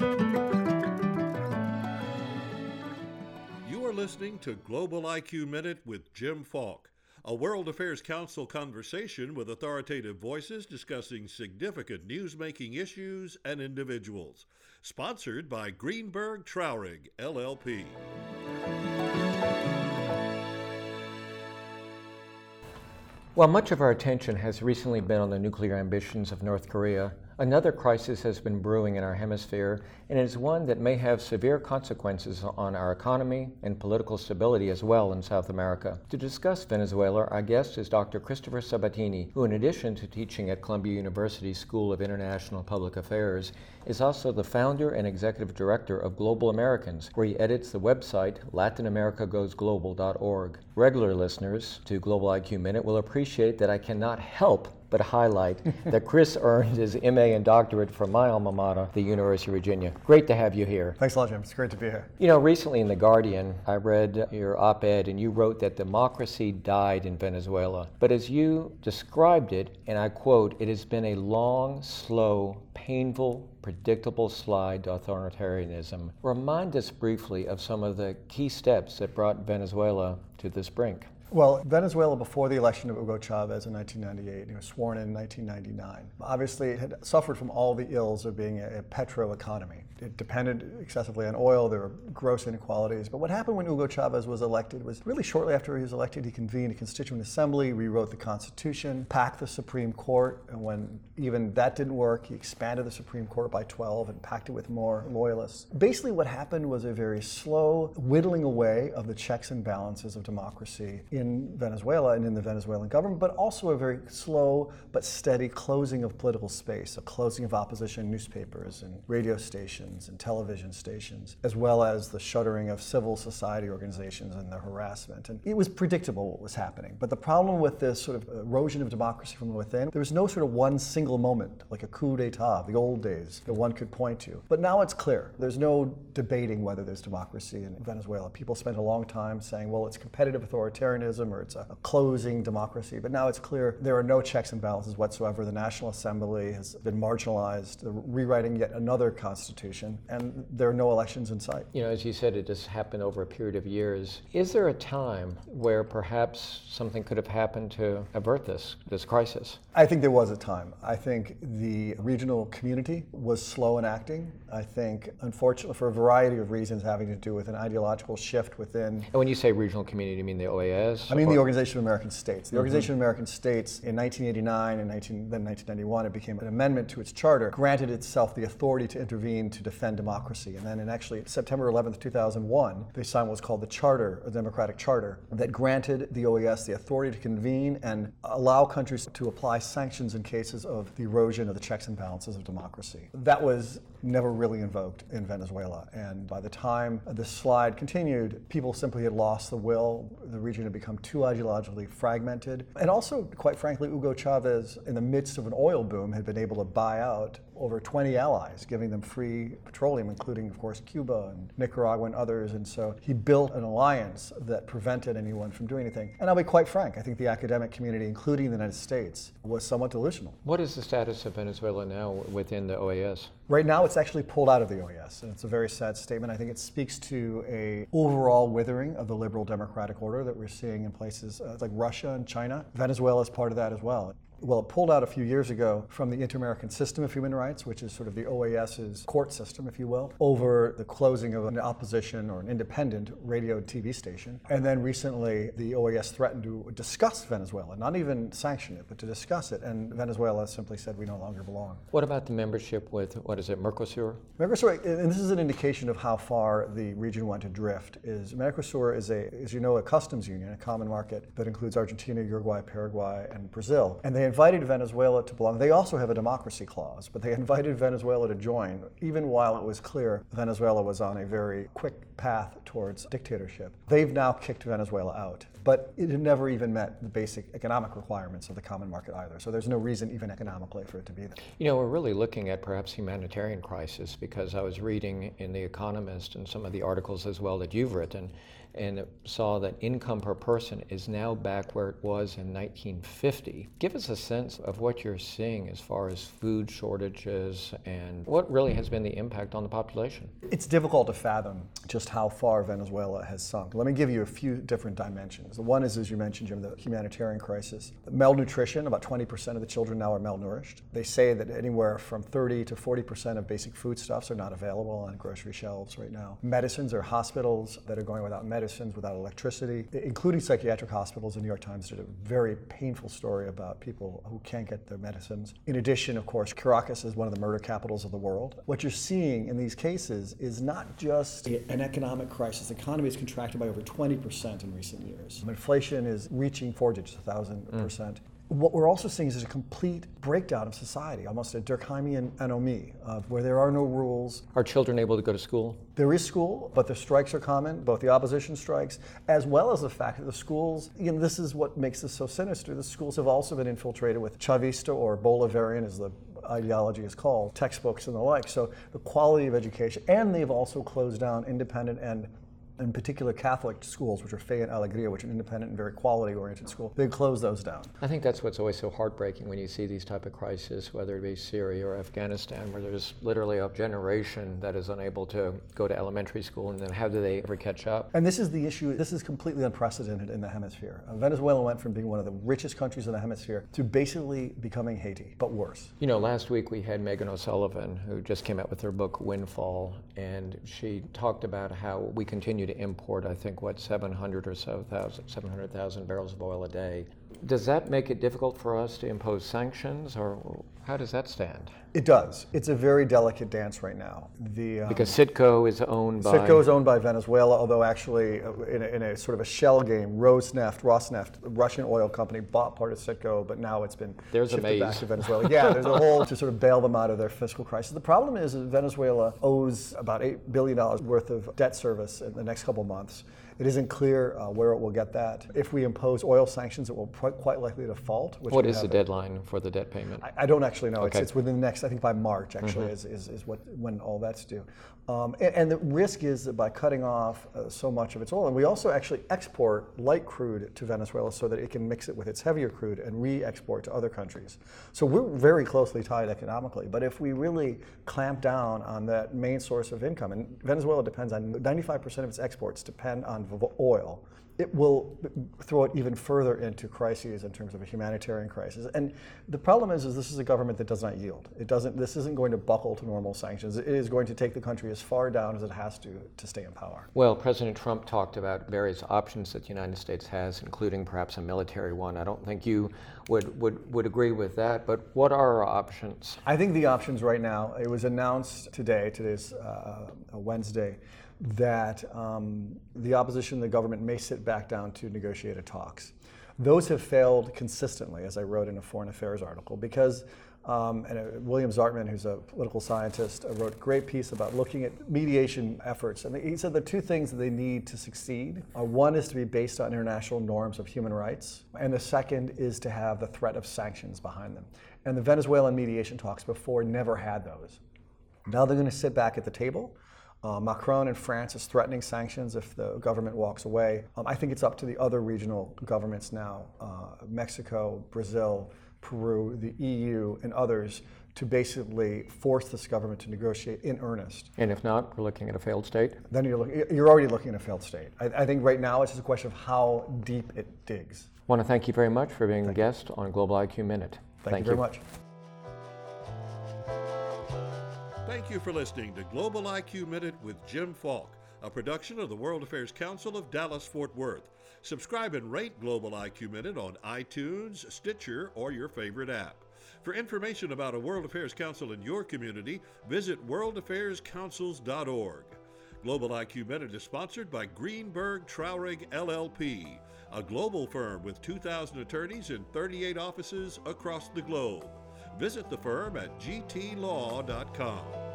You are listening to Global IQ Minute with Jim Falk, a World Affairs Council conversation with authoritative voices discussing significant news-making issues and individuals. Sponsored by Greenberg Traurig, LLP. While much of our attention has recently been on the nuclear ambitions of North Korea, another crisis has been brewing in our hemisphere, and it is one that may have severe consequences on our economy and political stability as well in South America. To discuss Venezuela, our guest is Dr. Christopher Sabatini, who, in addition to teaching at Columbia University School of International Public Affairs, is also the founder and executive director of Global Americans, where he edits the website latinamericagoesglobal.org. Regular listeners to Global IQ Minute will appreciate that I cannot help but highlight that Chris earned his MA and doctorate from my alma mater, the University of Virginia. Great to have you here. Thanks a lot, Jim. It's great to be here. You know, recently in The Guardian, I read your op ed and you wrote that democracy died in Venezuela. But as you described it, and I quote, it has been a long, slow, painful, predictable slide to authoritarianism. Remind us briefly of some of the key steps that brought Venezuela to this brink. Well, Venezuela, before the election of Hugo Chavez in 1998, he was sworn in in 1999. Obviously, it had suffered from all the ills of being a, petro economy. It depended excessively on oil, there were gross inequalities. But what happened when Hugo Chavez was elected was really shortly after he was elected, he convened a constituent assembly, rewrote the Constitution, packed the Supreme Court, and when even that didn't work, he expanded the Supreme Court by 12 and packed it with more loyalists. Basically, what happened was a very slow whittling away of the checks and balances of democracy in Venezuela and in the Venezuelan government, but also a very slow but steady closing of political space, a closing of opposition newspapers and radio stations and television stations, as well as the shuttering of civil society organizations and their harassment. And it was predictable what was happening. But the problem with this sort of erosion of democracy from within, there was no sort of one single moment, like a coup d'etat, the old days, that one could point to. But now it's clear. There's no debating whether there's democracy in Venezuela. People spent a long time saying, well, it's competitive authoritarianism or it's a, a closing democracy. But now it's clear there are no checks and balances whatsoever. The National Assembly has been marginalized, rewriting yet another constitution, and there are no elections in sight. You know, as you said, it just happened over a period of years. Is there a time where perhaps something could have happened to avert this, this crisis? I think there was a time. I think the regional community was slow in acting. I think, unfortunately, for a variety of reasons having to do with an ideological shift within. And when you say regional community, you mean the OAS? I mean the Organization of American States. The mm-hmm. Organization of American States in 1989 and 19, then 1991, it became an amendment to its charter, granted itself the authority to intervene to defend democracy. And then, in actually September 11th, 2001, they signed what was called the Charter, a Democratic Charter, that granted the OAS the authority to convene and allow countries to apply sanctions in cases of the erosion of the checks and balances of democracy. That was never really invoked in Venezuela. And by the time this slide continued, people simply had lost the will. The region had become too ideologically fragmented. And also, quite frankly, Hugo Chavez, in the midst of an oil boom, had been able to buy out over 20 allies, giving them free petroleum, including, of course, Cuba and Nicaragua and others. And so he built an alliance that prevented anyone from doing anything. And I'll be quite frank, I think the academic community, including the United States, was somewhat delusional. What is the status of Venezuela now within the OAS? Right now, it's actually pulled out of the OAS, and it's a very sad statement. I think it speaks to a overall withering of the liberal democratic order that we're seeing in places uh, like Russia and China. Venezuela is part of that as well well, it pulled out a few years ago from the Inter-American System of Human Rights, which is sort of the OAS's court system, if you will, over the closing of an opposition or an independent radio and TV station. And then recently, the OAS threatened to discuss Venezuela, not even sanction it, but to discuss it. And Venezuela simply said we no longer belong. What about the membership with, what is it, Mercosur? Mercosur, and this is an indication of how far the region went to drift, is Mercosur is a, as you know, a customs union, a common market that includes Argentina, Uruguay, Paraguay, and Brazil. And they invited Venezuela to belong. They also have a democracy clause, but they invited Venezuela to join, even while it was clear Venezuela was on a very quick path towards dictatorship. They've now kicked Venezuela out, but it had never even met the basic economic requirements of the common market either. So there's no reason, even economically, for it to be there. You know, we're really looking at perhaps humanitarian crisis because I was reading in The Economist and some of the articles as well that you've written and saw that income per person is now back where it was in 1950. Give us a sense of what you're seeing as far as food shortages and what really has been the impact on the population. It's difficult to fathom just how far Venezuela has sunk. Let me give you a few different dimensions. The one is, as you mentioned, Jim, the humanitarian crisis. Malnutrition, about 20% of the children now are malnourished. They say that anywhere from 30 to 40% of basic foodstuffs are not available on grocery shelves right now. Medicines or hospitals that are going without medicines, without electricity, including psychiatric hospitals. The New York Times did a very painful story about people who can't get their medicines. In addition, of course, Caracas is one of the murder capitals of the world. What you're seeing in these cases is not just an economic crisis. The economy has contracted by over 20% in recent years. Inflation is reaching four digits, 1,000%. Mm. What we're also seeing is a complete breakdown of society, almost a Durkheimian anomie, of where there are no rules. Are children able to go to school? There is school, but the strikes are common, both the opposition strikes, as well as the fact that the schools, again, this is what makes this so sinister. The schools have also been infiltrated with Chavista or Bolivarian, as the ideology is called, textbooks and the like. So the quality of education, and they've also closed down independent and in particular Catholic schools, which are Fe and Alegria, which are independent and very quality-oriented schools, they close those down. I think that's what's always so heartbreaking when you see these type of crises, whether it be Syria or Afghanistan, where there's literally a generation that is unable to go to elementary school, and then how do they ever catch up? And this is the issue. This is completely unprecedented in the hemisphere. Uh, Venezuela went from being one of the richest countries in the hemisphere to basically becoming Haiti, but worse. You know, last week we had Megan O'Sullivan, who just came out with her book Windfall, and she talked about how we continue to import, I think, what, 700 or so thousand, 700,000 barrels of oil a day. Does that make it difficult for us to impose sanctions, or how does that stand? It does. It's a very delicate dance right now. The, um, because Citgo is owned by. Citgo is owned by Venezuela, although actually, uh, in a, in a, sort of a shell game, Rosneft, Rosneft, the Russian oil company, bought part of Citgo, but now it's been there's shifted back to Venezuela. Yeah, there's a whole to sort of bail them out of their fiscal crisis. The problem is that Venezuela owes about $8 billion worth of debt service in the next couple months. It isn't clear uh, where it will get that. If we impose oil sanctions, it will pr- quite likely default. what is the deadline for the debt payment? I, I don't actually know. Okay. It's, it's, within the next, I think by March actually mm-hmm. is, is, is what when all that's due. Um, and, and, the risk is that by cutting off uh, so much of its oil, and we also actually export light crude to Venezuela so that it can mix it with its heavier crude and re-export to other countries. So we're very closely tied economically. But if we really clamp down on that main source of income, and Venezuela depends on 95% of its exports depend on oil it will throw it even further into crises in terms of a humanitarian crisis. And the problem is, is this is a government that does not yield. It doesn't. This isn't going to buckle to normal sanctions. It is going to take the country as far down as it has to to stay in power. Well, President Trump talked about various options that the United States has, including perhaps a military one. I don't think you would would, would agree with that. But what are our options? I think the options right now. It was announced today. Today's uh, Wednesday that um, the opposition, and the government may sit back down to negotiated talks. Those have failed consistently, as I wrote in a foreign affairs article, because um, and uh, William Zartman, who's a political scientist, uh, wrote a great piece about looking at mediation efforts. And he said the two things that they need to succeed are one is to be based on international norms of human rights, and the second is to have the threat of sanctions behind them. And the Venezuelan mediation talks before never had those. Now they're going to sit back at the table uh, Macron in France is threatening sanctions if the government walks away. Um, I think it's up to the other regional governments now uh, Mexico, Brazil, Peru, the EU, and others to basically force this government to negotiate in earnest. And if not, we're looking at a failed state? Then you're, look, you're already looking at a failed state. I, I, think right now it's just a question of how deep it digs. I want to thank you very much for being a guest on Global IQ Minute. Thank, thank you very you. much. Thank you for listening to Global IQ Minute with Jim Falk, a production of the World Affairs Council of Dallas Fort Worth. Subscribe and rate Global IQ Minute on iTunes, Stitcher, or your favorite app. For information about a World Affairs Council in your community, visit worldaffairscouncils.org. Global IQ Minute is sponsored by Greenberg Traurig LLP, a global firm with 2,000 attorneys in 38 offices across the globe. Visit the firm at gtlaw.com.